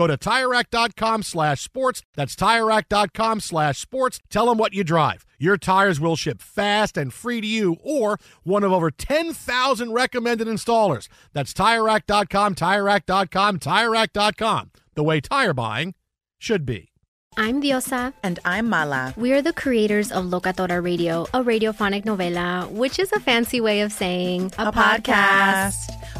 Go to TireRack.com slash sports. That's TireRack.com slash sports. Tell them what you drive. Your tires will ship fast and free to you or one of over 10,000 recommended installers. That's TireRack.com, TireRack.com, TireRack.com. The way tire buying should be. I'm Diosa. And I'm Mala. We are the creators of Locatora Radio, a radiophonic novela, which is a fancy way of saying a, a podcast. podcast.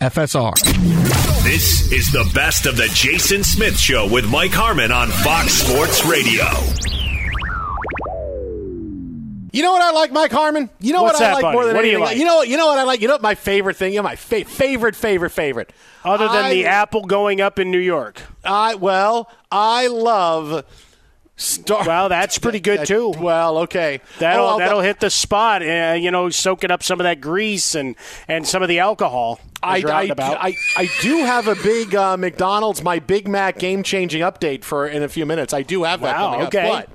FSR. This is the best of the Jason Smith Show with Mike Harmon on Fox Sports Radio. You know what I like, Mike Harmon? You know What's what I that, like buddy? more than What do you anything? like? You know, you know what I like. You know what my favorite thing. You know my fa- favorite, favorite, favorite, favorite. Other than I- the apple going up in New York. I well, I love. Star- Well, that's pretty good, too. Well, okay. That'll Oh, that'll hit the spot, uh, you know, soaking up some of that grease and, and some of the alcohol. I, I, about. I, I do have a big uh, McDonald's, my Big Mac game changing update for in a few minutes. I do have that Wow, coming okay. up.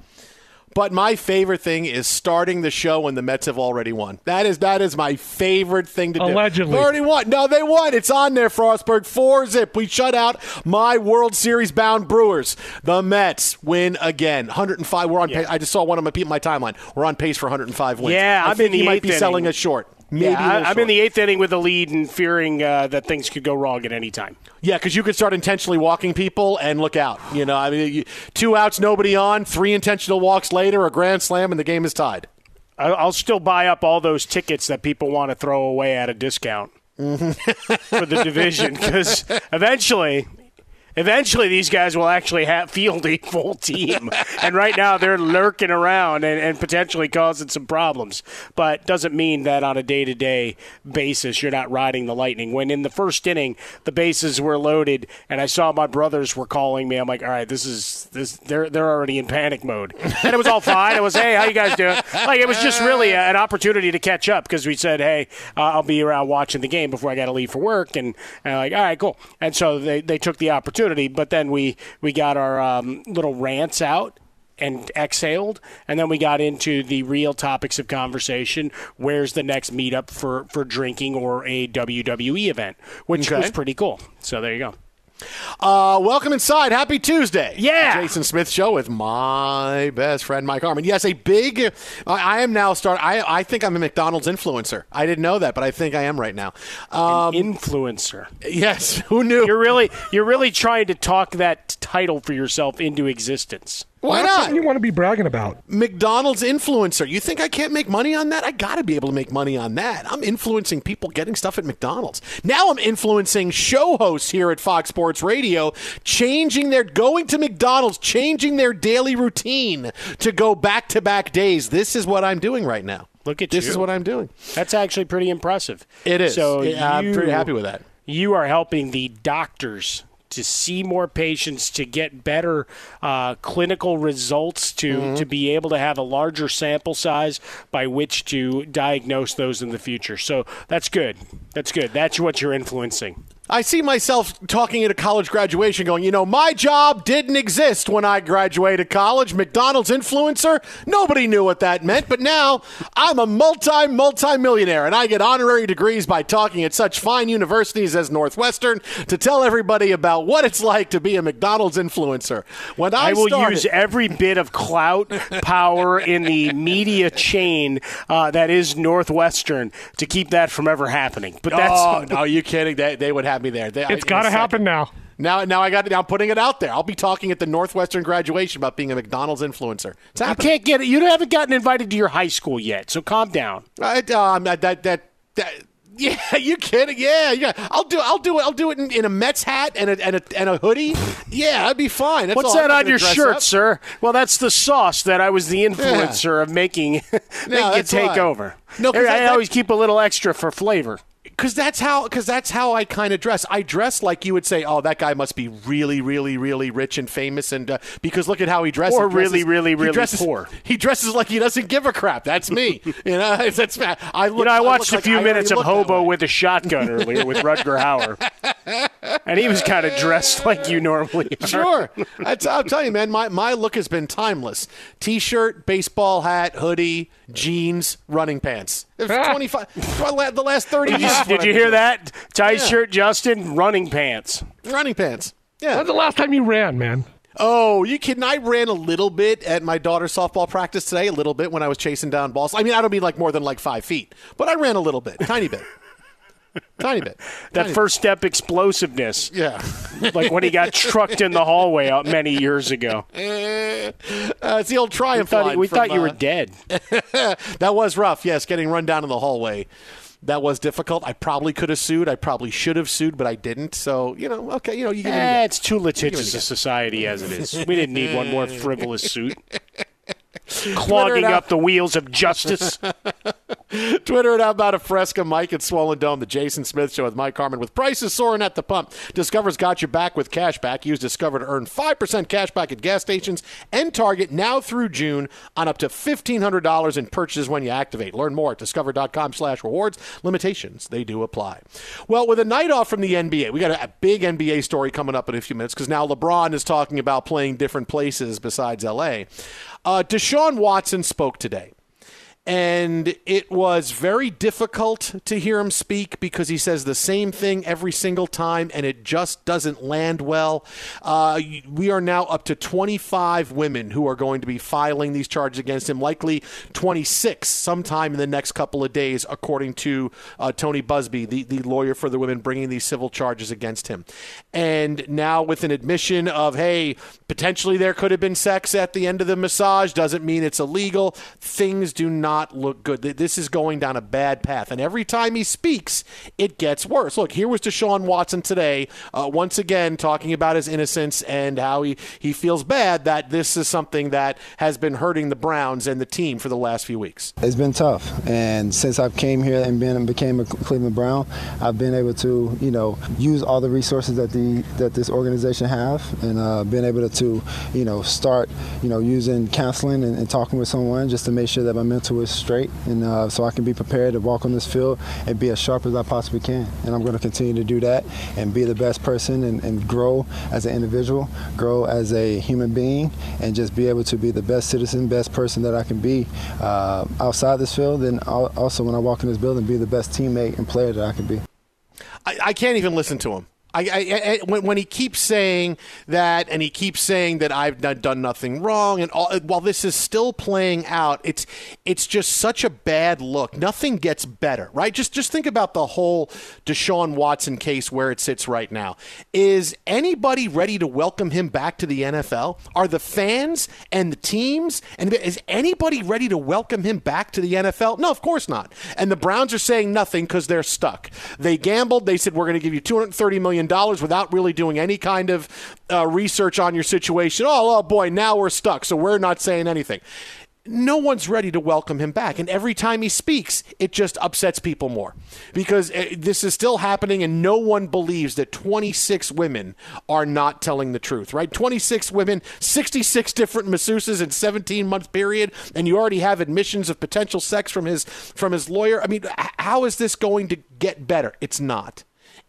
But, my favorite thing is starting the show when the Mets have already won. That is that is my favorite thing to do. Allegedly. Already won. No, they won. It's on there, Frostberg. Four zip. We shut out my World Series bound Brewers. The Mets win again. 105. We're on pace. I just saw one of my people my timeline. We're on pace for 105 wins. Yeah, I think he might be selling us short. Maybe yeah, I, I'm in the eighth inning with a lead and fearing uh, that things could go wrong at any time. Yeah, because you could start intentionally walking people and look out. You know, I mean, you, two outs, nobody on, three intentional walks later, a grand slam, and the game is tied. I- I'll still buy up all those tickets that people want to throw away at a discount for the division because eventually. Eventually, these guys will actually have field a full team, and right now they're lurking around and, and potentially causing some problems. But doesn't mean that on a day-to-day basis you're not riding the lightning. When in the first inning the bases were loaded, and I saw my brothers were calling me, I'm like, all right, this is this. They're they're already in panic mode, and it was all fine. It was, hey, how you guys doing? Like it was just really a- an opportunity to catch up because we said, hey, uh, I'll be around watching the game before I got to leave for work, and, and I'm like, all right, cool. And so they they took the opportunity. Opportunity, but then we we got our um, little rants out and exhaled, and then we got into the real topics of conversation. Where's the next meetup for for drinking or a WWE event, which Okay. was pretty cool. So there you go. Uh, welcome inside. Happy Tuesday. Yeah. Jason Smith Show with my best friend Mike Harmon. Yes, a big. I I am now start. I I think I'm a McDonald's influencer. I didn't know that, but I think I am right now. Um, Influencer. yes. Who knew? You're really you're really trying to talk that title for yourself into existence. Why That's not? something you want to be bragging about. McDonald's influencer. You think I can't make money on that? I got to be able to make money on that. I'm influencing people getting stuff at McDonald's. Now I'm influencing show hosts here at Fox Sports Radio, changing their going to McDonald's, changing their daily routine to go back to back days. This is what I'm doing right now. Look at this you. is what I'm doing. That's actually pretty impressive. It is. So Yeah, I'm pretty happy with that. You are helping the doctors to see more patients, to get better uh, clinical results, to Mm-hmm. to be able to have a larger sample size by which to diagnose those in the future. So that's good. That's good. That's what you're influencing. I see myself talking at a college graduation going, you know, my job didn't exist when I graduated college. McDonald's influencer, nobody knew what that meant, but now I'm a multi, multi millionaire and I get honorary degrees by talking at such fine universities as Northwestern to tell everybody about what it's like to be a McDonald's influencer. When I, I will started- use every bit of clout, power in the media chain uh, that is Northwestern to keep that from ever happening. But that's Oh, no, you kidding? They, they would have me there. They, It's got to happen now. Now, now I got it. Now I'm putting it out there. I'll be talking at the Northwestern graduation about being a McDonald's influencer. It's you happening. can't get it. You haven't gotten invited to your high school yet, so calm down. I, um, that, that, that, that, yeah, you kidding? Yeah, yeah. I'll do, I'll do it. I'll do it in, in a Mets hat and a, and a, and a hoodie. Yeah, I'd be fine. That's What's all. I'm that on your shirt, up. sir? Well, that's the sauce that I was the influencer of making, making it take why. over. No, I, that- I always keep a little extra for flavor. Because that's how. Because that's how I kind of dress. I dress like you would say. Oh, that guy must be really, really, really rich and famous. And uh, because look at how he dresses. Or He dresses- really, really, he really dresses, poor. He dresses like he doesn't give a crap. That's me. you know, that's I look. You know, I watched a few already minutes of Hobo with a shotgun earlier with Rutger Hauer, and he was kind of dressed like you normally are. Sure. That's, I'll tell you, man, my, my look has been timeless. T shirt, baseball hat, hoodie, jeans, running pants. It 25, well, the last 30 Did you, years. did you hear that? Tight shirt, Justin, running pants. Running pants. Yeah. When's the last time you ran, man? Oh, you kidding? I ran a little bit at my daughter's softball practice today, a little bit when I was chasing down balls. I mean, I don't mean like more than like five feet, but I ran a little bit, tiny bit. tiny bit. That Tiny first step explosiveness. Yeah. like when he got trucked in the hallway out many years ago. Uh, it's the old We triumph thought, line we from, thought you were uh, dead. that was rough. Yes, getting run down in the hallway. That was difficult. I probably could have sued. I probably should have sued, but I didn't. So you know, okay, you know, you get Eh, it's too litigious a society as it is. We didn't need one more frivolous suit. Clogging out. up the wheels of justice. Twitter it out about a Fresca, Mike at Swollen Dome, the Jason Smith Show with Mike Harmon. With prices soaring at the pump, Discover's got your back with cash back. Use Discover to earn 5% cash back at gas stations and Target now through June on up to $1,500 in purchases when you activate. Learn more at discover.com slash rewards. Limitations, they do apply. Well, with a night off from the NBA, we got a, a big NBA story coming up in a few minutes because now LeBron is talking about playing different places besides L.A. Uh, Deshaun Watson spoke today and it was very difficult to hear him speak because he says the same thing every single time and it just doesn't land well. Uh, we are now up to 25 women who are going to be filing these charges against him, likely 26 sometime in the next couple of days, according to uh, Tony Buzbee, the, the lawyer for the women bringing these civil charges against him. And now, with an admission of, hey, potentially there could have been sex at the end of the massage, doesn't mean it's illegal. Things do not look good. This is going down a bad path. And every time he speaks, it gets worse. Look, here was Deshaun Watson today, uh, once again, talking about his innocence and how he, he feels bad that this is something that has been hurting the Browns and the team for the last few weeks. It's been tough, and since I've came here and been and became a Cleveland Brown, I've been able to, you know, use all the resources that the that this organization have, and uh, been able to, you know, start, you know, using counseling and, and talking with someone just to make sure that my mental straight, and uh, so I can be prepared to walk on this field and be as sharp as I possibly can. And I'm going to continue to do that and be the best person and, and grow as an individual, grow as a human being, and just be able to be the best citizen, best person that I can be uh, outside this field, and also when I walk in this building, be the best teammate and player that I can be. I, I can't even listen to him. I, I, I, when, when he keeps saying that, and he keeps saying that I've not done nothing wrong, and all, while this is still playing out, it's it's just such a bad look. Nothing gets better, right? Just just think about the whole Deshaun Watson case where it sits right now. Is anybody ready to welcome him back to the NFL? Are the fans and the teams and is anybody ready to welcome him back to the NFL? No, of course not. And the Browns are saying nothing because they're stuck. They gambled. They said we're going to give you 230 million million without really doing any kind of uh, research on your situation. Oh, oh boy, now we're stuck, so we're not saying anything no one's ready to welcome him back. And every time he speaks, it just upsets people more because uh, this is still happening and no one believes that 26 women are not telling the truth, right? 26 women, 66 different masseuses in 17 month period, and you already have admissions of potential sex from his from his lawyer. I mean, how is this going to get better? It's not.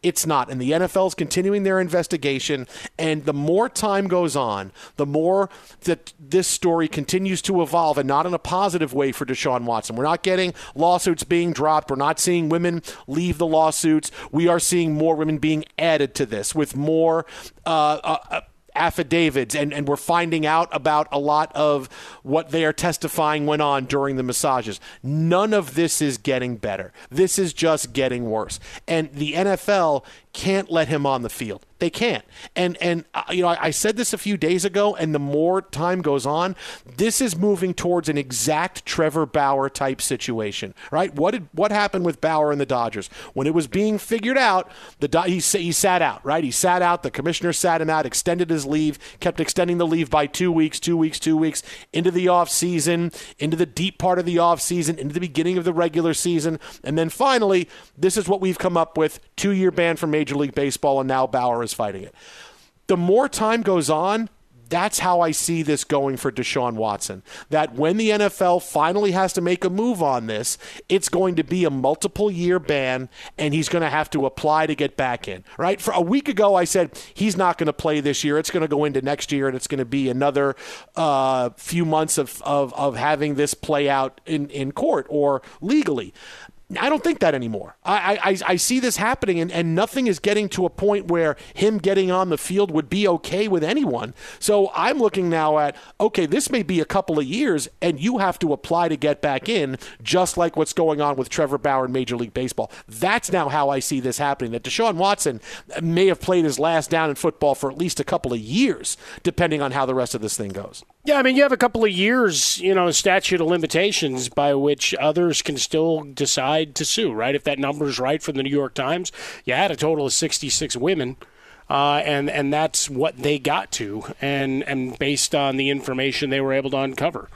It's not. And the NFL is continuing their investigation. And the more time goes on, the more that this story continues to evolve and not in a positive way for Deshaun Watson. We're not getting lawsuits being dropped. We're not seeing women leave the lawsuits. We are seeing more women being added to this with more. Uh, uh, affidavits and, and we're finding out about a lot of what they are testifying went on during the massages. None of this is getting better. This is just getting worse. And the NFL can't let him on the field. They can't. And and uh, you know, I, I, said this a few days ago, and the more time goes on, this is moving towards an exact Trevor Bauer type situation, right? What did what happened with Bauer and the Dodgers when it was being figured out? The he he sat out, right? He sat out. The commissioner sat him out, extended his leave, kept extending the leave by two weeks, two weeks, two weeks into the off season, into the deep part of the off season, into the beginning of the regular season, and then finally, this is what we've come up with: two year ban from Major League Baseball, and now Bauer is fighting it. The more time goes on, that's how I see this going for Deshaun Watson. That when the NFL finally has to make a move on this, it's going to be a multiple year ban and he's going to have to apply to get back in. Right? For a week ago, I said he's not going to play this year. It's going to go into next year and it's going to be another uh, few months of, of, of having this play out in, in court or legally. I don't think that anymore. I, I, I see this happening, and, and nothing is getting to a point where him getting on the field would be okay with anyone. So I'm looking now at okay, this may be a couple of years, and you have to apply to get back in, just like what's going on with Trevor Bauer in Major League Baseball. That's now how I see this happening. That Deshaun Watson may have played his last down in football for at least a couple of years, depending on how the rest of this thing goes. Yeah, I mean, you have a couple of years, you know, statute of limitations by which others can still decide to sue, right? If that number is right from the New York Times, you had a total of 66 women. Uh, and and that's what they got to, and and based on the information they were able to uncover.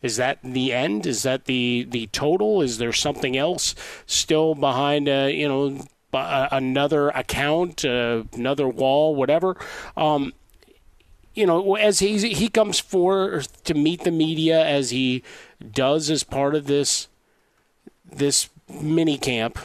Is that the end? Is that the the total? Is there something else still behind? Uh, you know, another account, uh, another wall, whatever. Um, you know, as he he comes forth to meet the media as he does as part of this this mini camp,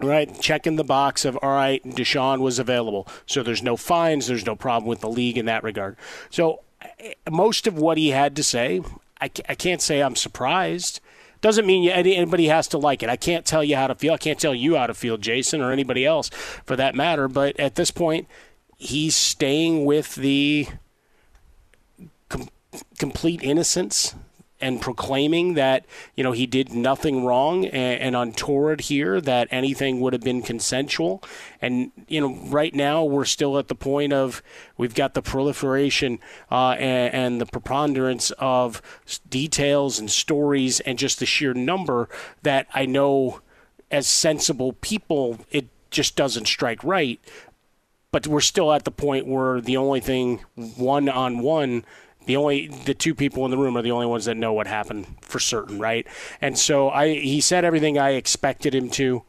right? Checking the box of all right, Deshaun was available, so there's no fines, there's no problem with the league in that regard. So eh, most of what he had to say, I, I can't say I'm surprised. Doesn't mean anybody has to like it. I can't tell you how to feel. I can't tell you how to feel, Jason, or anybody else for that matter. But at this point, he's staying with the com- complete innocence and proclaiming that you know he did nothing wrong and, and untoward here that anything would have been consensual. And you know right now we're still at the point of we've got the proliferation uh, and, and, the preponderance of details and stories and just the sheer number that I know as sensible people it just doesn't strike right but we're still at the point where the only thing one on one the only the two people in the room are the only ones that know what happened for certain right? And so i he said everything i expected him to.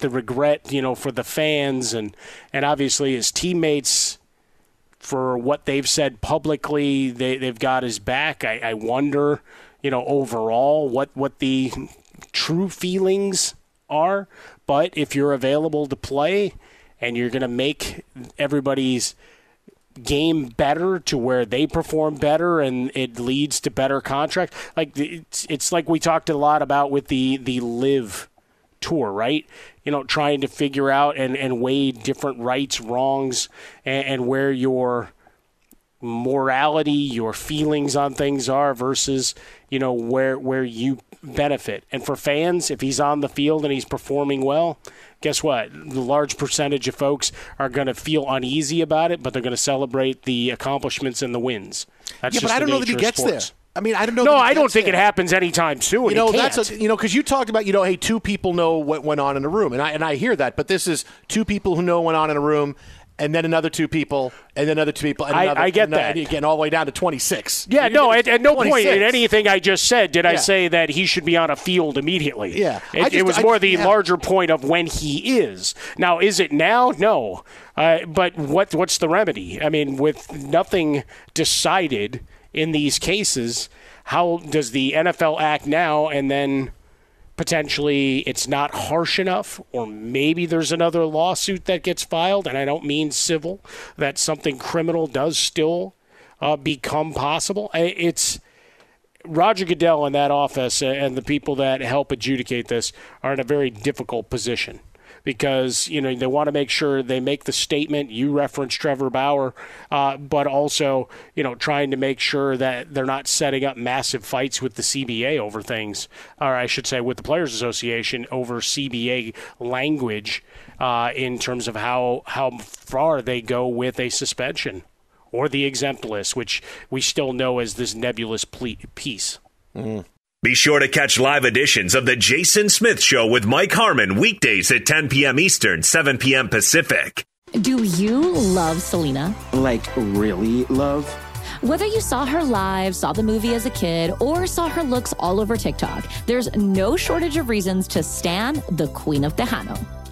The regret you know for the fans and and obviously his teammates for what they've said publicly they, they've got his back. I, I wonder you know, overall what what the true feelings are. But if you're available to play and you're going to make everybody's game better to where they perform better and it leads to better contract. Like it's, it's like we talked a lot about with the the LIV tour right? You know trying to figure out and and weigh different rights wrongs and, and where your morality your feelings on things are versus you know where where you benefit and for fans if he's on the field and he's performing well guess what? The large percentage of folks are going to feel uneasy about it, but they're going to celebrate the accomplishments and the wins. That's yeah, but I don't know that he gets there. I mean, I don't know. No, I don't think there. it happens anytime soon. You know, that's a, you know because you talked about you know, hey, two people know what went on in a room, and I and I hear that, but this is two people who know what went on in a room, and then another two people, and then another two people. And I- another, I get that. and getting all the way down to twenty six. Yeah, no, at, at no point in anything I just said did I say that he should be on a field immediately. Yeah. It, just- it was I more the yeah. larger point of when he is. Now, is it now? No. Uh, but what what's the remedy? I mean, with nothing decided in these cases, how does the NFL act now and then potentially it's not harsh enough, or maybe there's another lawsuit that gets filed, and I don't mean civil, that something criminal does still uh, become possible. It's Roger Goodell and that office and the people that help adjudicate this are in a very difficult position because you know they want to make sure they make the statement. You referenced Trevor Bauer, uh, but also you know trying to make sure that they're not setting up massive fights with the CBA over things, or I should say with the Players Association over CBA language uh, in terms of how how far they go with a suspension or the exempt list, which we still know as this nebulous piece. Be sure to catch live editions of The Jason Smith Show with Mike Harmon weekdays at 10 p.m. Eastern, 7 p.m. Pacific. Do you love Selena? Like, really love? Whether you saw her live, saw the movie as a kid, or saw her looks all over TikTok, there's no shortage of reasons to stan the Queen of Tejano.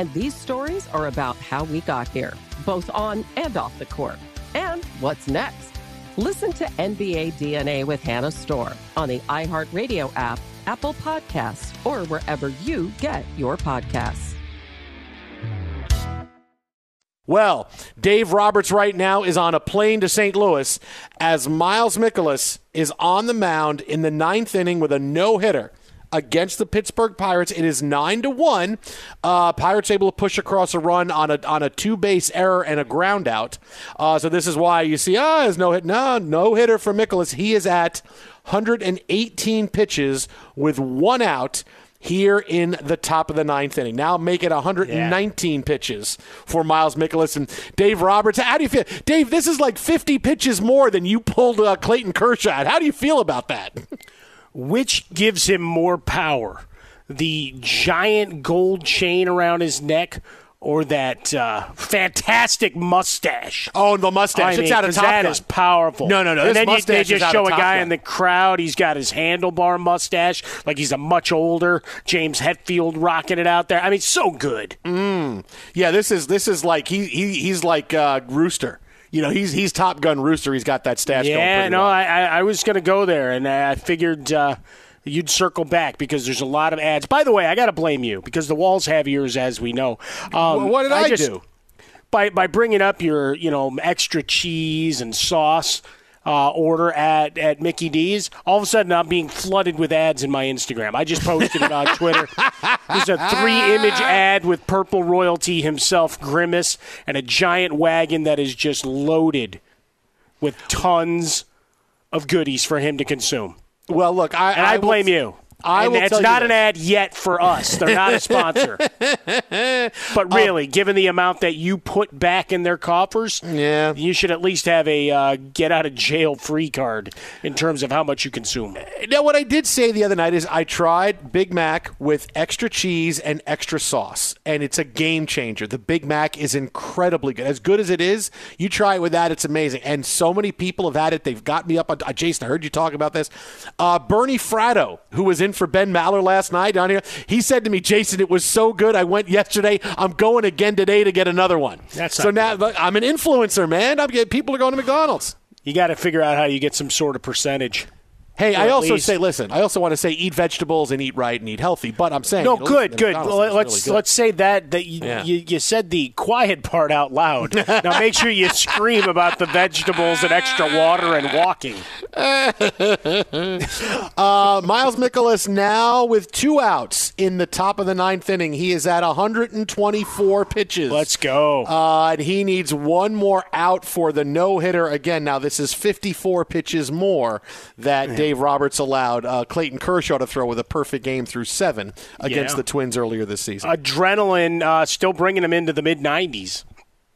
And these stories are about how we got here, both on and off the court. And what's next? Listen to NBA DNA with Hannah Storm on the iHeartRadio app, Apple Podcasts, or wherever you get your podcasts. Well, Dave Roberts right now is on a plane to St. Louis as Miles Mikolas is on the mound in the ninth inning with a no hitter against the Pittsburgh Pirates. It is nine to one. Uh, Pirates able to push across a run on a on a two base error and a ground out. Uh, so this is why you see ah, there's no hit. No, no hitter for Mikolas. He is at 118 pitches with one out here in the top of the ninth inning. Now make it 119 yeah. pitches for Miles Mikolas and Dave Roberts. How do you feel? Dave, this is like 50 pitches more than you pulled uh, Clayton Kershaw. How do you feel about that? Which gives him more power? The giant gold chain around his neck or that uh, fantastic mustache. Oh, the mustache! I it's out of Top That Gun. is powerful. No, no, no. And then you, they just show a guy Gun. in the crowd. He's got his handlebar mustache, like he's a much older James Hetfield rocking it out there. I mean, so good. Mm. Yeah, this is this is like he, he he's like uh, Rooster. You know, he's he's Top Gun Rooster. He's got that stash. Yeah, no, well. I, I was going to go there, and I figured. Uh, you'd circle back because there's a lot of ads. By the way, I got to blame you because the walls have ears, as we know. Um, what did I, just, do? By by bringing up your you know extra cheese and sauce. Uh, order at, at Mickey D's. All of a sudden, I'm being flooded with ads in my Instagram. I just posted it on Twitter. There's a three image ad with Purple Royalty himself, Grimace, and a giant wagon that is just loaded with tons of goodies for him to consume. Well, look, I, and I, blame you. I and will not an ad yet for us. They're not a sponsor. but really, um, given the amount that you put back in their coffers, yeah, you should at least have a uh, get out of jail free card in terms of how much you consume. Now, what I did say the other night is I tried Big Mac with extra cheese and extra sauce, and it's a game changer. The Big Mac is incredibly good. As good as it is, you try it with that, it's amazing. And so many people have had it. They've got me up on uh, Jason. I heard you talk about this. Uh, Bernie Fratto, who was in for Ben Maller last night down here, he said to me, Jason, it was so good. I went yesterday. I'm going again today to get another one. That's so now good. I'm an influencer, man. I'm getting, people are going to McDonald's. You got to figure out how you get some sort of percentage. Hey, I also least. say, listen. I also want to say, eat vegetables and eat right and eat healthy. But I'm saying, no, good, good. Let's really good. let's say that that you, Yeah. you you said the quiet part out loud. now make sure you scream about the vegetables and extra water and walking. uh, Miles Mikolas now with two outs in the top of the ninth inning. He is at 124 pitches. Let's go. Uh, and he needs one more out for the no hitter again. Now this is 54 pitches more that Dave Roberts allowed uh, Clayton Kershaw to throw with a perfect game through seven against Yeah. the Twins earlier this season. Adrenaline uh, still bringing him into the mid 90s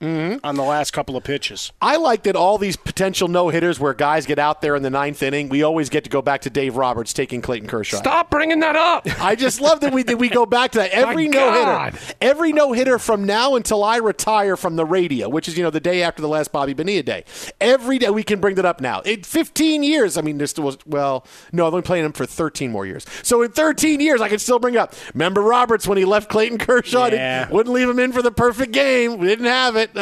Mm-hmm. on the last couple of pitches. I like that all these potential no hitters where guys get out there in the ninth inning, we always get to go back to Dave Roberts taking Clayton Kershaw. Stop bringing that up. I just love that we that we go back to that every no hitter, every no hitter from now until I retire from the radio, which is you know the day after the last Bobby Bonilla day. Every day we can bring that up now. In 15 years, I mean, this was well, no, I've only playing him for 13 more years. So in 13 years, I can still bring it up. Remember Roberts when he left Clayton Kershaw, Yeah. Wouldn't leave him in for the perfect game. We didn't have it.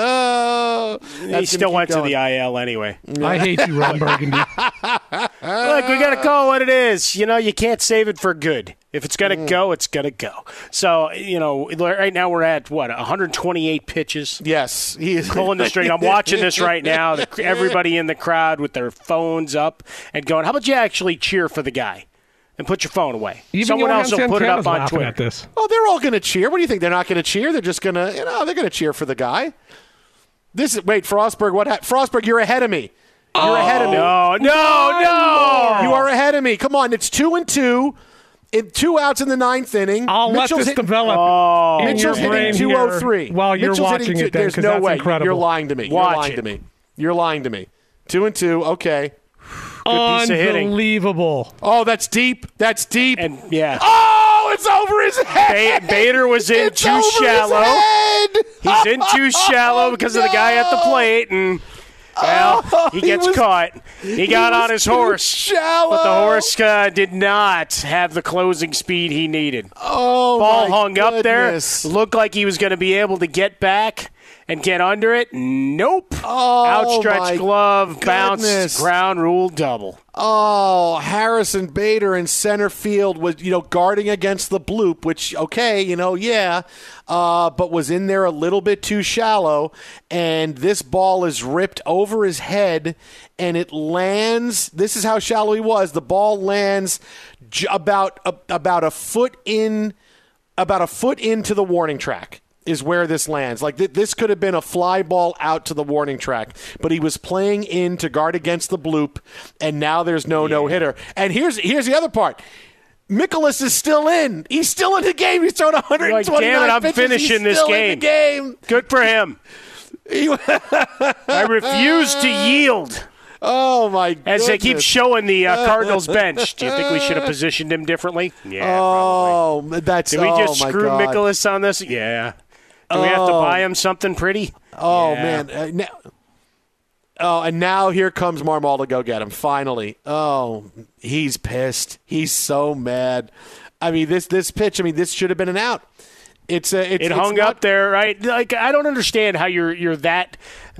Oh, he still went keep to the. IL anyway. I hate you, Ron Burgundy. Look, we got to call what it is. You know, you can't save it for good. If it's going to mm. go, it's going to go. So, you know, right now we're at, what, 128 pitches? Yes. He is. Pulling the string. I'm watching this right now. The- Everybody in the crowd with their phones up and going, how about you actually cheer for the guy? and put your phone away. Even Someone else will put it up on Twitter. at this. Oh, they're all going to cheer. What do you think? They're not going to cheer. They're just going to, you know, they're going to cheer for the guy. This is wait, Frostberg. What? Ha- Frostberg, you're ahead of me. You're ahead of me. Oh, no, no, no. You are ahead of me. Come on, it's two and two. In two outs in the ninth inning. I'll let Mitchell's this hit- develop Oh. in Mitchell's your brain hitting 203. while you're Mitchell's watching two- it. Then, There's 'cause no that's way. incredible. You're lying to me. You're lying it. to me. You're lying to me. Two and two. Okay. Good piece of hitting. Unbelievable. Oh, that's deep. That's deep. And yeah. oh, it's over his head. Ba- Bader was in It's too over his shallow. head. He's in too shallow because of the guy at the plate, and well, Oh, he he gets was- caught. He got was on his horse, shallow. but the horse uh, did not have the closing speed he needed. Oh, Ball my hung up there, looked like he was going to be able to get back and get under it. Nope. Oh, Outstretched glove, goodness. ground rule double. Oh, Harrison Bader in center field was, you know, guarding against the bloop, which, okay, you know, yeah, uh, but was in there a little bit too shallow. And this ball is ripped over his head and it lands. This is how shallow he was. The ball lands j- about, a, about a foot in, about a foot into the warning track is where this lands. Like th- this could have been a fly ball out to the warning track, but he was playing in to guard against the bloop, and now there's no no hitter. And here's here's the other part. Mikolas is still in. He's still in the game. He's thrown 129 Like, damn it, I'm pitches. finishing He's this game. Game. Good for him. I refuse to yield. Oh my! God. As they keep showing the uh, Cardinals bench, do you think we should have positioned him differently? Yeah, Oh, that's Did we just oh, screw. Mikolas on this? Yeah. Do we have to Oh. buy him something pretty? Oh Yeah. man! Uh, now, oh, and now here comes Marmol to go get him. Finally. Oh, he's pissed. He's so mad. I mean, this this pitch. I mean, this should have been an out. It's a. It's, It hung not- up there, right? Like I don't understand how you're you're that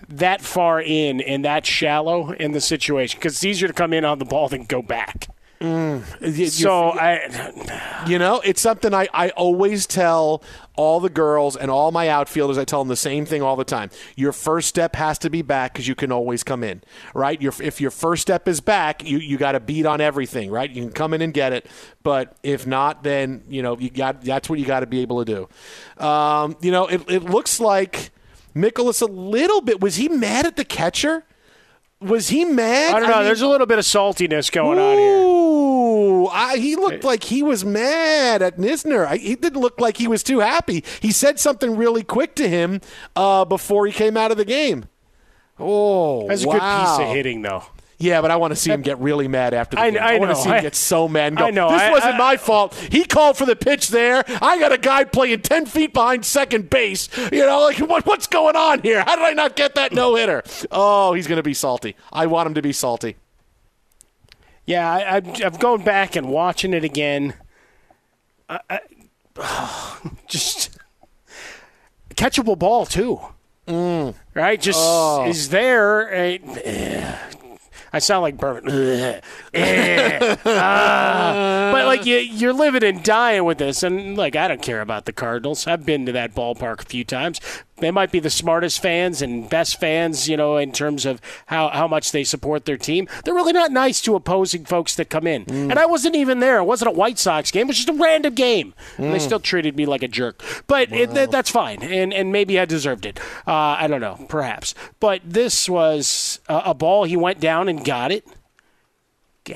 that far in and that shallow in the situation because it's easier to come in on the ball than go back. You- you- So I, You know, it's something I, I always tell all the girls and all my outfielders. I tell them the same thing all the time. Your first step has to be back because you can always come in, right? Your, if your first step is back, you, you got to beat on everything, right? You can come in and get it, but if not, then you know you got that's what you got to be able to do. Um, you know, it, it looks like Mikolas a little bit. Was he mad at the catcher? Was he mad? I don't know. mean- There's a little bit of saltiness going on here. Ooh, I, he looked like he was mad at Knizner. I, he didn't look like he was too happy. He said something really quick to him uh, before he came out of the game. Oh, That's a wow. good piece of hitting, though. Yeah, but I want to see him get really mad after the I- game. I want know. to see him I- get so mad and go, I know. this I- wasn't I- my fault. He called for the pitch there. I got a guy playing 10 feet behind second base. You know, like, what, what's going on here? How did I not get that no-hitter? Oh, he's going to be salty. I want him to be salty. Yeah, I, I've, I've gone back and watching it again. I, I, just catchable ball too, right? Just Oh. is there. eh, eh. I sound like Bourbon. Eh. Ah. but like you, you're living and dying with this, and like I don't care about the Cardinals. I've been to that ballpark a few times. They might be the smartest fans and best fans, you know, in terms of how, how much they support their team. They're really not nice to opposing folks that come in. And I wasn't even there. It wasn't a White Sox game. It was just a random game. And they still treated me like a jerk. But it, that, that's fine. And, and maybe I deserved it. Uh, I don't know, perhaps. But this was a, a ball. He went down and got it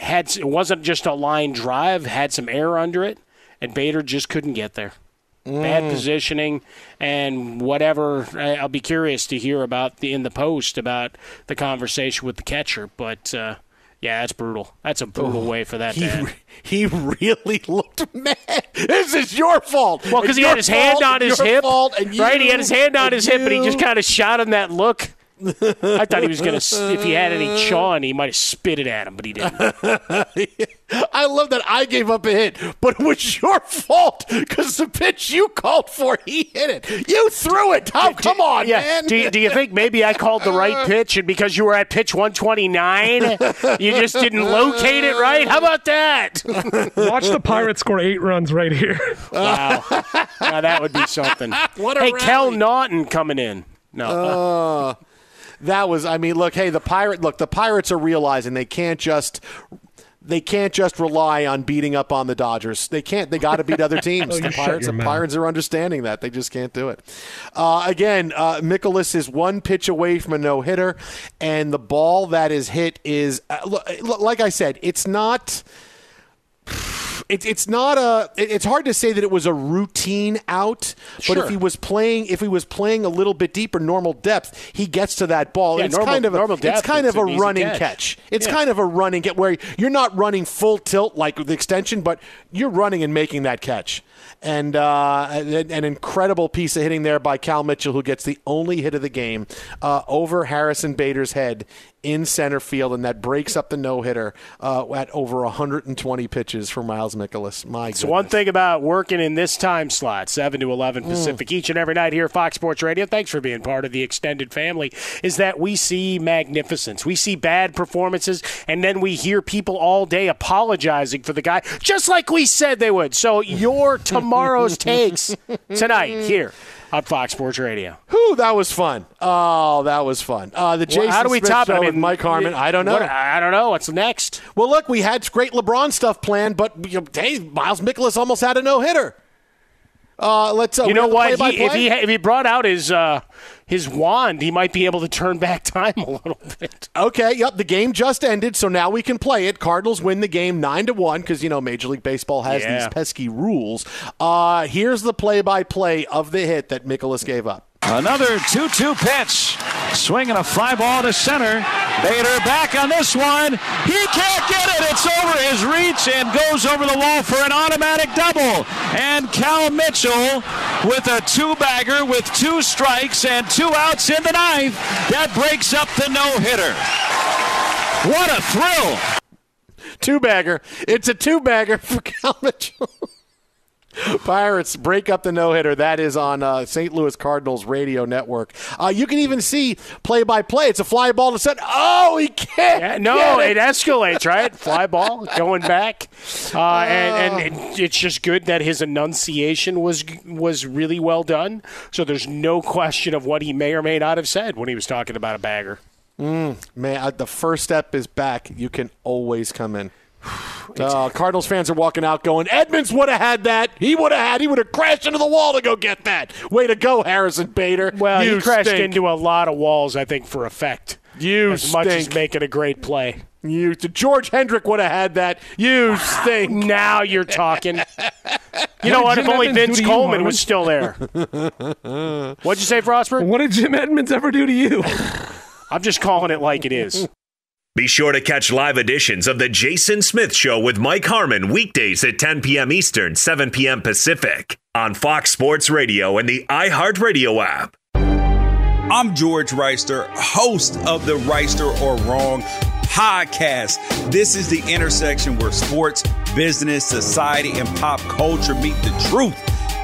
had it wasn't just a line drive, had some air under it, and Bader just couldn't get there. Bad positioning and whatever. I'll be curious to hear about the in the post about the conversation with the catcher, but uh, yeah, that's brutal. That's a brutal way for that He, to end. re- he really looked mad. This is your fault. Well, because he had his hand on his hip, fault, and right? He had his hand on his hip, and he just kind of shot him that look. I thought he was gonna. s- If he had any chaw, he might have spit it at him, but he didn't. I love that I gave up a hit, but it was your fault because the pitch you called for, he hit it. You threw it. Oh, come on, yeah. man. Do you, do you think maybe I called the right pitch, and because you were at pitch 129, you just didn't locate it right? How about that? Watch the Pirates score eight runs right here. Wow, now that would be something. What a hey, Kel. Naughton coming in. No, Uh, that was. I mean, look. Hey, the pirate. Look, the pirates are realizing they can't just. they can't just rely on beating up on the Dodgers. They can't. They got to beat other teams. Oh, the Pirates, the mouth. Pirates are understanding that. They just can't do it. Uh, again, uh, is one pitch away from a no hitter, and the ball that is hit is, uh, like I said, it's not. It's it's not a. it- It's hard to say that it was a routine out, but Sure. if he was playing, if he was playing a little bit deeper, normal depth, he gets to that ball. Yeah, it's normal- kind of a, normal it's kind of a running catch. catch. It's Yeah. kind of a running get where you're not running full tilt like with the extension, but you're running and making that catch. And uh, an, an incredible piece of hitting there by Cal Mitchell, who gets the only hit of the game uh, over Harrison Bader's head in center field, and that breaks up the no hitter uh, at over 120 pitches for Miles Mikolas. My So one thing about working in this time slot, 7 to 11 Mm. Pacific, each and every night here at Fox Sports Radio, thanks for being part of the extended family, is that we see magnificence. We see bad performances, and then we hear people all day apologizing for the guy, just like we said they would. So your tomorrow's takes tonight here on Fox Sports Radio. Whew, that was fun. Oh, that was fun. Uh, the Well, Jason how do we Smith top it? I with mean, Mike Harmon. I don't know. what- I don't know. What's next? Well, look, we had great LeBron stuff planned, but you know, hey, Miles Mikolas almost had a no hitter. Uh, let's. Uh, you know what? He, if he if he brought out his uh, his wand, he might be able to turn back time a little bit. Okay, yep. The game just ended, so now we can play it. Cardinals win the game nine to one because you know Major League Baseball has Yeah. these pesky rules. Uh, here's the play-by-play of the hit that Mikolas gave up. Another 2 2 pitch. Swinging a fly ball to center. Bader back on this one. He can't get it. It's over his reach and goes over the wall for an automatic double. And Cal Mitchell with a two bagger with two strikes and two outs in the ninth. That breaks up the no hitter. What a thrill. Two bagger. It's a two bagger for Cal Mitchell. Pirates break up the no hitter. That is on uh, St. Louis Cardinals radio network. Uh, you can even see play by play. It's a fly ball to set. Oh, he can't. Yeah, no, get it. escalates, right? Fly ball going back, uh, and, and it, it's just good that his enunciation was was really well done. So there's no question of what he may or may not have said when he was talking about a bagger. Mm, man, the first step is back. You can always come in. Uh, Cardinals fans are walking out going, Edmonds would have had that. He would have had. He would have crashed into the wall to go get that. Way to go, Harrison Bader. Well, you he crashed stink. into a lot of walls, I think, for effect. You as much as stink. making a great play. You George Hendrick would have had that. You stink. Now you're talking. You know what? did If only Edmonds Vince do to you, Coleman Harmon? was still there. What'd you say, Frostberg? What did Jim Edmonds ever do to you? I'm just calling it like it is. Be sure to catch live editions of The Jason Smith Show with Mike Harmon weekdays at 10 p.m. Eastern, 7 p.m. Pacific on Fox Sports Radio and the iHeartRadio app. I'm George Reister, host of the Reister or Wrong podcast. This is the intersection where sports, business, society, and pop culture meet the truth.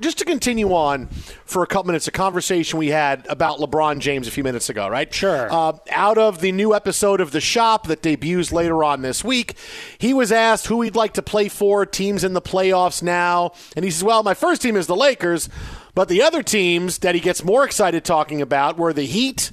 Just to continue on for a couple minutes, a conversation we had about LeBron James a few minutes ago, right? Sure. Uh, out of the new episode of The Shop that debuts later on this week, he was asked who he'd like to play for, teams in the playoffs now. And he says, Well, my first team is the Lakers, but the other teams that he gets more excited talking about were the Heat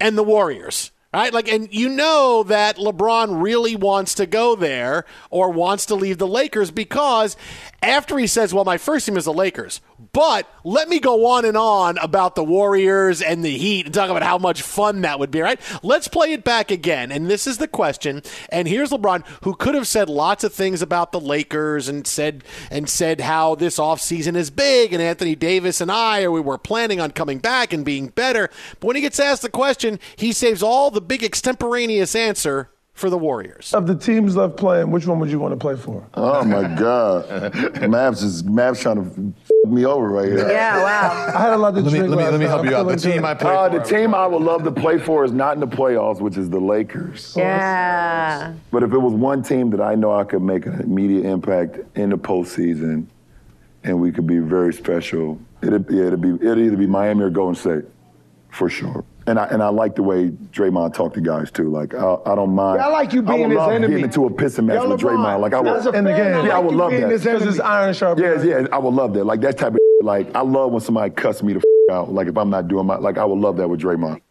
and the Warriors. Right? Like, and you know that LeBron really wants to go there or wants to leave the Lakers because after he says, Well, my first team is the Lakers, but let me go on and on about the Warriors and the Heat and talk about how much fun that would be, right? Let's play it back again. And this is the question. And here's LeBron, who could have said lots of things about the Lakers and said and said how this offseason is big and Anthony Davis and I or we were planning on coming back and being better. But when he gets asked the question, he saves all the big extemporaneous answer for the Warriors. Of the teams left playing, which one would you want to play for? Oh my God, Mavs is Mavs trying to f- me over right here. Yeah, wow. I had a lot to Let me- let me- let me help you out. The feeling team. I play Uh, the team I would love to play for is not in the playoffs, which is the Lakers. Yeah. But if it was one team that I know I could make an immediate impact in the postseason, and we could be very special, it'd, yeah, it'd be it'd either be Miami or Golden State, for sure. And I and I like the way Draymond talked to guys too. Like I, I don't mind. Yeah, I like you being would his love enemy. Getting into a pissing match Yo, with LeBron, Draymond. Like I would as a in the game. I Yeah, I would love that. his enemy. 'Cause it's iron sharp Yeah, iron. yeah. I would love that. Like that type of like I love when somebody cuss me the out. Like if I'm not doing my like I would love that with Draymond.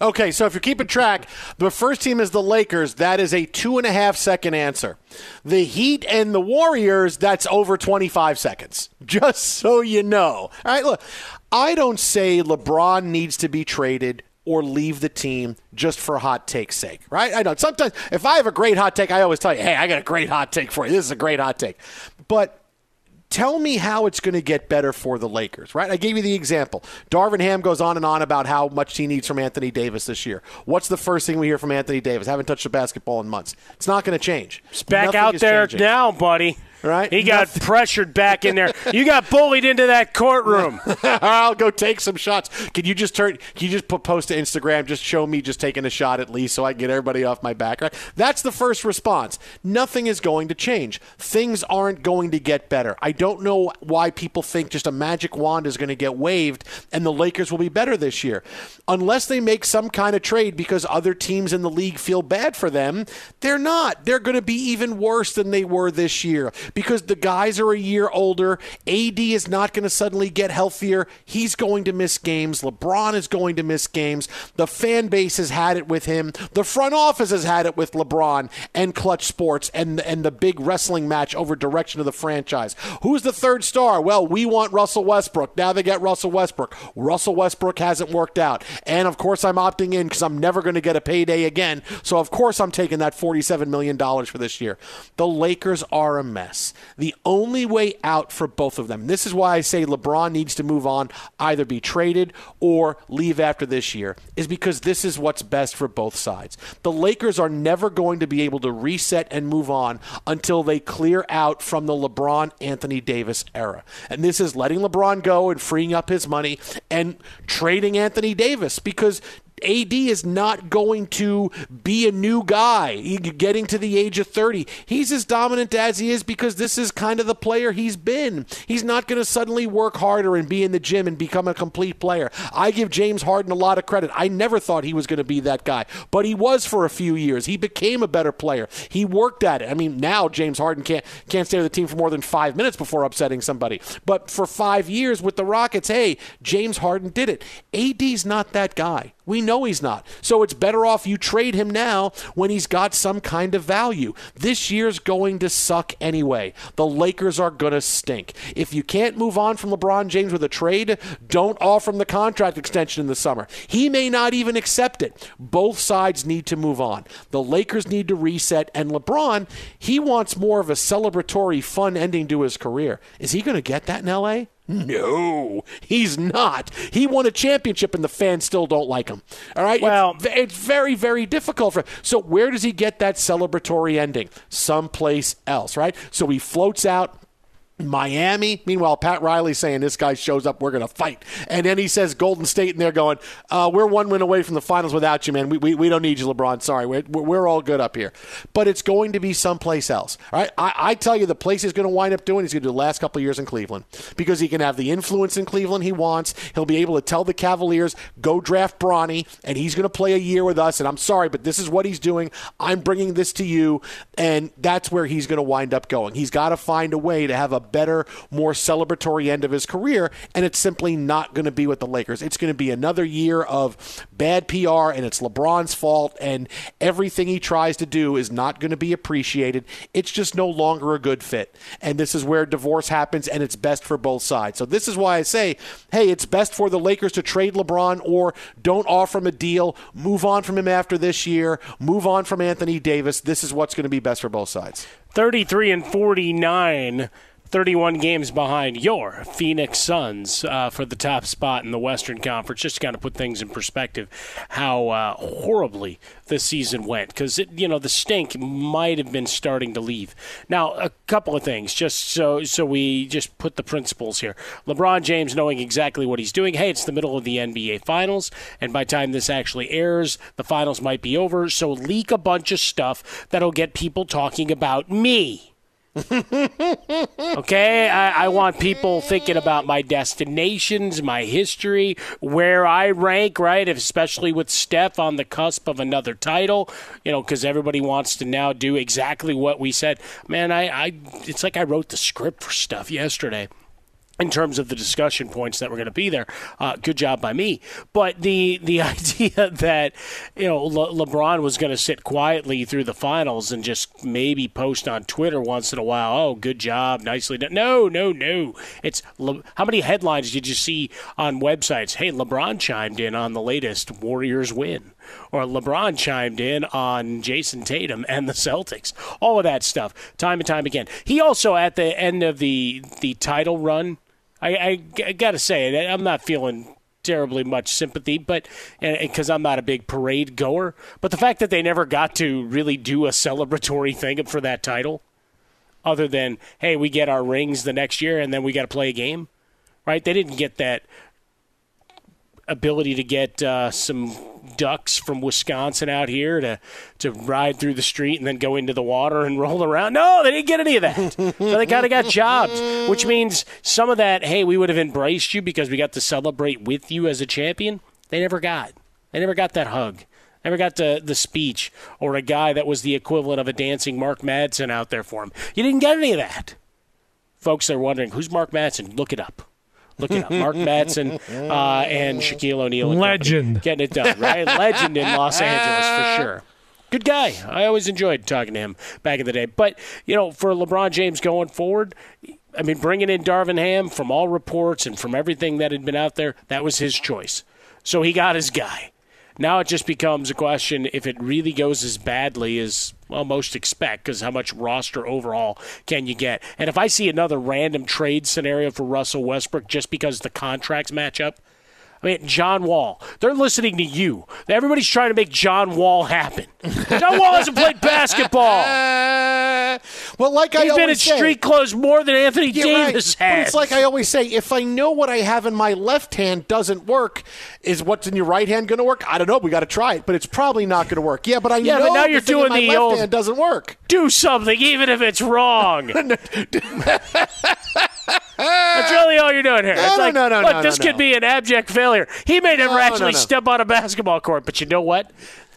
Okay, so if you're keeping track, the first team is the Lakers. That is a two and a half second answer. The Heat and the Warriors, that's over 25 seconds. Just so you know. All right, look, I don't say LeBron needs to be traded or leave the team just for hot take's sake, right? I know sometimes if I have a great hot take, I always tell you, hey, I got a great hot take for you. This is a great hot take. But tell me how it's going to get better for the Lakers, right? I gave you the example. Darvin Ham goes on and on about how much he needs from Anthony Davis this year. What's the first thing we hear from Anthony Davis? Haven't touched a basketball in months. It's not going to change. It's back Nothing out there changing. now, buddy. Right? He got pressured back in there. You got bullied into that courtroom. I'll go take some shots. Can you just turn? Can you just put, post to Instagram? Just show me just taking a shot at least, so I can get everybody off my back. Right? That's the first response. Nothing is going to change. Things aren't going to get better. I don't know why people think just a magic wand is going to get waved and the Lakers will be better this year, unless they make some kind of trade because other teams in the league feel bad for them. They're not. They're going to be even worse than they were this year because the guys are a year older. AD is not going to suddenly get healthier. He's going to miss games. LeBron is going to miss games. The fan base has had it with him. The front office has had it with LeBron and Clutch Sports and and the big wrestling match over direction of the franchise. Who's the third star? Well, we want Russell Westbrook. Now they get Russell Westbrook. Russell Westbrook hasn't worked out. And of course I'm opting in because I'm never going to get a payday again. So of course I'm taking that $47 million for this year. The Lakers are a mess. The only way out for both of them. This is why I say LeBron needs to move on, either be traded or leave after this year, is because this is what's best for both sides. The Lakers are never going to be able to reset and move on until they clear out from the LeBron Anthony Davis era. And this is letting LeBron go and freeing up his money and trading Anthony Davis because AD is not going to be a new guy getting to the age of 30. He's as dominant as he is because this is kind of the player he's been. He's not going to suddenly work harder and be in the gym and become a complete player. I give James Harden a lot of credit. I never thought he was going to be that guy, but he was for a few years. He became a better player. He worked at it. I mean, now James Harden can't can't stay with the team for more than 5 minutes before upsetting somebody. But for 5 years with the Rockets, hey, James Harden did it. AD's not that guy. We know he's not. So it's better off you trade him now when he's got some kind of value. This year's going to suck anyway. The Lakers are going to stink. If you can't move on from LeBron James with a trade, don't offer him the contract extension in the summer. He may not even accept it. Both sides need to move on. The Lakers need to reset, and LeBron, he wants more of a celebratory, fun ending to his career. Is he going to get that in LA? No, he's not. He won a championship and the fans still don't like him. All right? Well, it's, it's very, very difficult for So, where does he get that celebratory ending? Someplace else, right? So, he floats out. Miami. Meanwhile, Pat Riley saying this guy shows up, we're going to fight. And then he says Golden State, and they're going, uh, we're one win away from the finals without you, man. We, we, we don't need you, LeBron. Sorry, we're, we're all good up here. But it's going to be someplace else. All right? I, I tell you, the place he's going to wind up doing, he's going to do the last couple years in Cleveland because he can have the influence in Cleveland he wants. He'll be able to tell the Cavaliers, go draft Bronny, and he's going to play a year with us. And I'm sorry, but this is what he's doing. I'm bringing this to you. And that's where he's going to wind up going. He's got to find a way to have a better, more celebratory end of his career, and it's simply not going to be with the Lakers. It's going to be another year of bad PR, and it's LeBron's fault, and everything he tries to do is not going to be appreciated. It's just no longer a good fit. And this is where divorce happens, and it's best for both sides. So this is why I say, hey, it's best for the Lakers to trade LeBron or don't offer him a deal, move on from him after this year, move on from Anthony Davis. This is what's going to be best for both sides. 33 and 49. 31 games behind your Phoenix Suns uh, for the top spot in the Western Conference. Just to kind of put things in perspective, how uh, horribly this season went, because you know the stink might have been starting to leave. Now, a couple of things, just so so we just put the principles here. LeBron James knowing exactly what he's doing. Hey, it's the middle of the NBA Finals, and by the time this actually airs, the finals might be over. So leak a bunch of stuff that'll get people talking about me. Okay, I, I, want people thinking about my destinations, my history, where I rank, right? Especially with Steph on the cusp of another title, you know, because everybody wants to now do exactly what we said. Man, I, I, it's like I wrote the script for stuff yesterday in terms of the discussion points that were going to be there. Uh, good job by me. But the the idea that you know Le- LeBron was going to sit quietly through the finals and just maybe post on Twitter once in a while, oh, good job, nicely done. No, no, no. It's Le- how many headlines did you see on websites? Hey, LeBron chimed in on the latest Warriors win or LeBron chimed in on Jayson Tatum and the Celtics. All of that stuff, time and time again. He also, at the end of the the title run, I, I, I got to say, I'm not feeling terribly much sympathy, but because I'm not a big parade goer, but the fact that they never got to really do a celebratory thing for that title other than hey, we get our rings the next year and then we got to play a game, right? They didn't get that ability to get uh, some ducks from Wisconsin out here to to ride through the street and then go into the water and roll around. No, they didn't get any of that. so they kind of got jobs, which means some of that. Hey, we would have embraced you because we got to celebrate with you as a champion. They never got. They never got that hug. Never got the, the speech or a guy that was the equivalent of a dancing Mark Madsen out there for him. You didn't get any of that. Folks are wondering who's Mark Madsen. Look it up. Look it up. Mark Madsen uh, and Shaquille O'Neal. and Legend. company. Getting it done, right? Legend in Los Angeles for sure. Good guy. I always enjoyed talking to him back in the day. But, you know, for LeBron James going forward, I mean, bringing in Darvin Ham from all reports and from everything that had been out there, that was his choice. So he got his guy. Now it just becomes a question if it really goes as badly as well most expect, because how much roster overhaul can you get? And if I see another random trade scenario for Russell Westbrook just because the contracts match up, I mean, John Wall, they're listening to you. Everybody's trying to make John Wall happen. John Wall hasn't played basketball. well, like I He's been in say- street clothes more than Anthony Yeah, right. Davis But has. it's like I always say: if I know what I have in my left hand doesn't work, is what's in your right hand going to work? I don't know. We got to try it, but it's probably not going to work. Yeah, but I Yeah, know but now you're doing my the left old- hand doesn't work. do something, even if it's wrong. That's really all you're doing here. No, it's no, like, no, no, look, no, this no, could no. be an abject failure. He may never actually step on a basketball court, but you know what?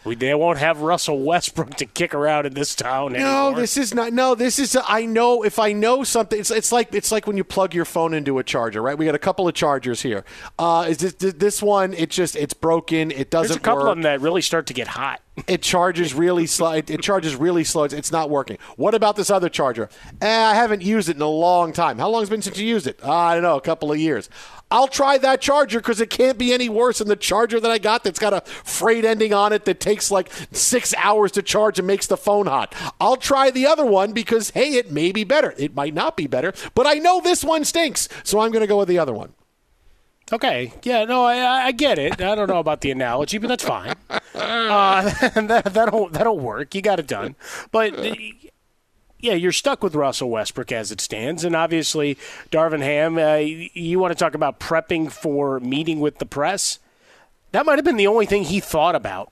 We, they won't have Russell Westbrook to kick around in this town anymore. No, this is not. No, this is. I know if I know something. It's, it's like it's like when you plug your phone into a charger, right? We got a couple of chargers here. Uh, is this this one? It just it's broken. It doesn't There's a couple work. of them that really start to get hot. It charges really slow. It, it charges really slow. It's, it's not working. What about this other charger? Eh, I haven't used it in a long time. How long has it been since you used it? Uh, I don't know, a couple of years. I'll try that charger because it can't be any worse than the charger that I got that's got a freight ending on it that takes like six hours to charge and makes the phone hot. I'll try the other one because, hey, it may be better. It might not be better, but I know this one stinks, so I'm going to go with the other one. Okay. Yeah, no, I, I- get it. I don't know about the analogy, but that's fine. Uh, that, that'll, that'll work. You got it done. But. uh, Yeah, you're stuck with Russell Westbrook as it stands, and obviously Darvin Ham. Uh, you want to talk about prepping for meeting with the press? That might have been the only thing he thought about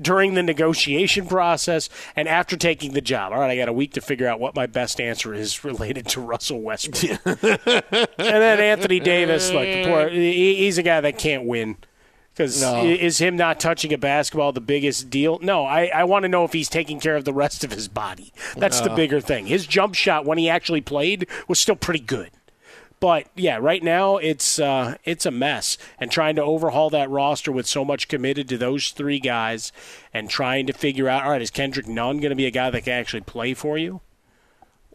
during the negotiation process and after taking the job. All right, I got a week to figure out what my best answer is related to Russell Westbrook. and then Anthony Davis, look, the poor, he's a guy that can't win. Because No. is him not touching a basketball the biggest deal? No, I, I want to know if he's taking care of the rest of his body. That's the Uh. bigger thing. His jump shot when he actually played was still pretty good. But yeah, right now it's uh, it's a mess, and trying to overhaul that roster with so much committed to those three guys, and trying to figure out, all right, is Kendrick Nunn going to be a guy that can actually play for you?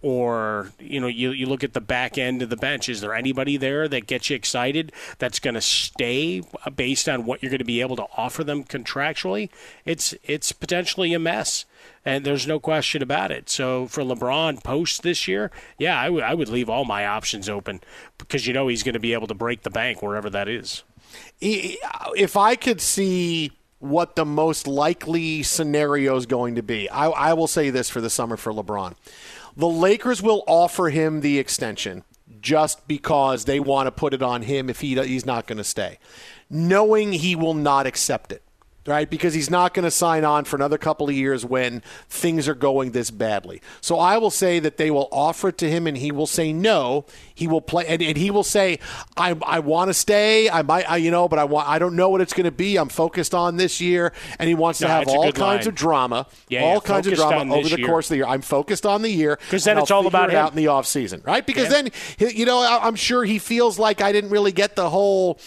Or you know you, you look at the back end of the bench is there anybody there that gets you excited that's going to stay based on what you're going to be able to offer them contractually? It's it's potentially a mess and there's no question about it. So for LeBron post this year yeah I would would leave all my options open because you know he's going to be able to break the bank wherever that is. If I could see what the most likely scenario is going to be, I, I will say this for the summer for LeBron. The Lakers will offer him the extension just because they want to put it on him if he he's not going to stay, knowing he will not accept it. Right, because he's not going to sign on for another couple of years when things are going this badly. So I will say that they will offer it to him, and he will say no. He will play, and, and he will say, "I, I want to stay. I might, I, you know, but I want. I don't know what it's going to be. I'm focused on this year." And he wants to have all kinds line. of drama, Yeah, all yeah, kinds of drama over the year. course of the year. I'm focused on the year. Because then it's I'll all about it him. out in the off season, right? Because Yeah. then, you know, I'm sure he feels like I didn't really get the whole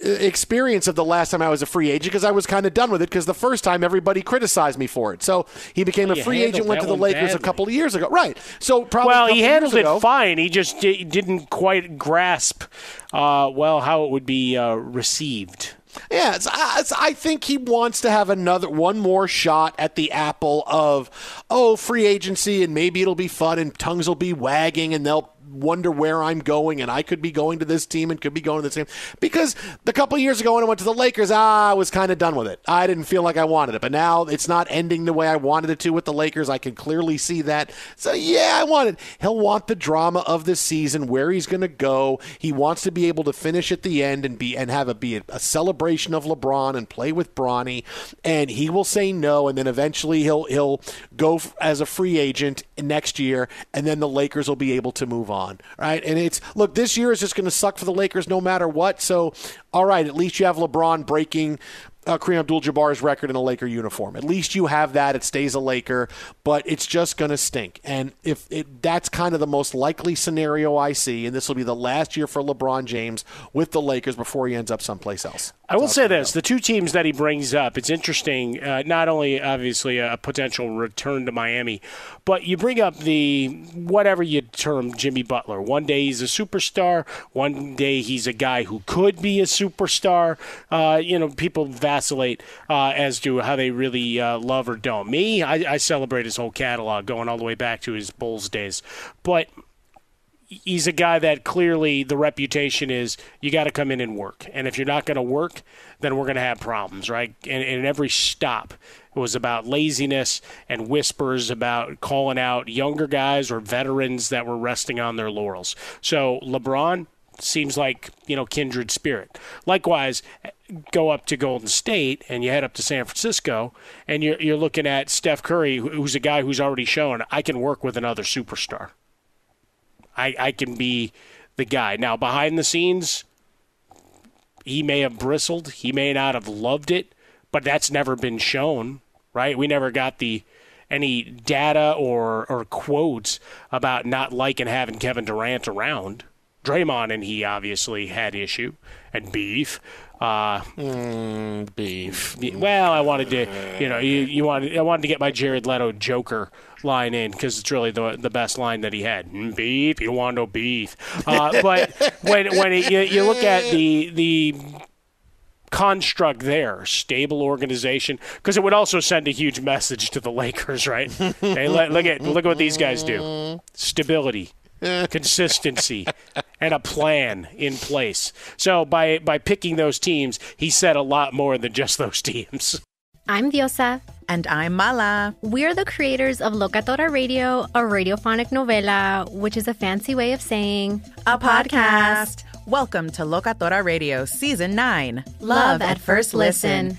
experience of the last time I was a free agent because I was kind of done with it because the first time everybody criticized me for it. So he became a free agent, went to the Lakers a couple of years ago. Right. So probably well, he handled it ago- fine. He just di- didn't quite grasp, uh, well, how it would be uh, received. Yeah, it's, it's, I think he wants to have another one more shot at the apple of oh free agency and maybe it'll be fun and tongues will be wagging and they'll wonder where I'm going, and I could be going to this team and could be going to this team. Because the couple years ago when I went to the Lakers, ah, I was kind of done with it. I didn't feel like I wanted it. But now it's not ending the way I wanted it to with the Lakers. I can clearly see that. So, yeah, I want it. He'll want the drama of the season, where he's going to go. He wants to be able to finish at the end and be and have a be a, a celebration of LeBron and play with Bronny. And he will say no, and then eventually he'll he'll go f- as a free agent next year, and then the Lakers will be able to move on, right? And it's look, this year is just going to suck for the Lakers no matter what. So, all right, at least you have LeBron breaking uh, Kareem Abdul-Jabbar's record in a Laker uniform. At least you have that. It stays a Laker, but it's just going to stink. And if it, that's kind of the most likely scenario I see, and this will be the last year for LeBron James with the Lakers before he ends up someplace else. I will say this: the two teams that he brings up, it's interesting. Uh, not only obviously a potential return to Miami, but you bring up the whatever you term Jimmy Butler. One day he's a superstar. One day he's a guy who could be a superstar. Uh, you know, people vacillate uh, as to how they really uh, love or don't. Me, I, I celebrate his whole catalog, going all the way back to his Bulls days. But he's a guy that clearly the reputation is you got to come in and work. And if you're not going to work, then we're going to have problems, right? And, and every stop was about laziness and whispers about calling out younger guys or veterans that were resting on their laurels. So LeBron seems like, you know, kindred spirit. Likewise, go up to Golden State and you head up to San Francisco and you're, you're looking at Steph Curry, who's a guy who's already shown I can work with another superstar. I, I can be the guy. Now, behind the scenes, he may have bristled. He may not have loved it, but that's never been shown, right? We never got the any data or, or quotes about not liking having Kevin Durant around. Draymond and he obviously had issue and beef. Uh, mm, beef. Well, I wanted to, you know, you, you wanted I wanted to get my Jared Leto Joker line in because it's really the the best line that he had. Mm, beef, you want no beef. Uh, but when when it, you, you look at the the construct there, stable organization, because it would also send a huge message to the Lakers, right? hey, look at look at what these guys do. Stability, consistency, and a plan in place. So by by picking those teams, he said a lot more than just those teams. I'm Diosa. And I'm Mala. We're the creators of Locatora Radio, a radiophonic novela, which is a fancy way of saying a podcast. Welcome to Locatora Radio Season 9 Love at First Listen.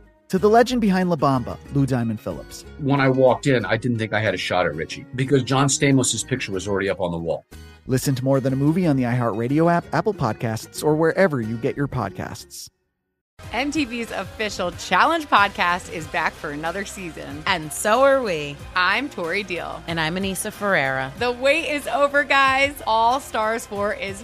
To the legend behind La Bamba, Lou Diamond Phillips. When I walked in, I didn't think I had a shot at Richie because John Stamos' picture was already up on the wall. Listen to More Than a Movie on the iHeartRadio app, Apple Podcasts, or wherever you get your podcasts. MTV's official Challenge podcast is back for another season. And so are we. I'm Tori Deal. And I'm Aneesa Ferreira. The wait is over, guys. All Stars 4 is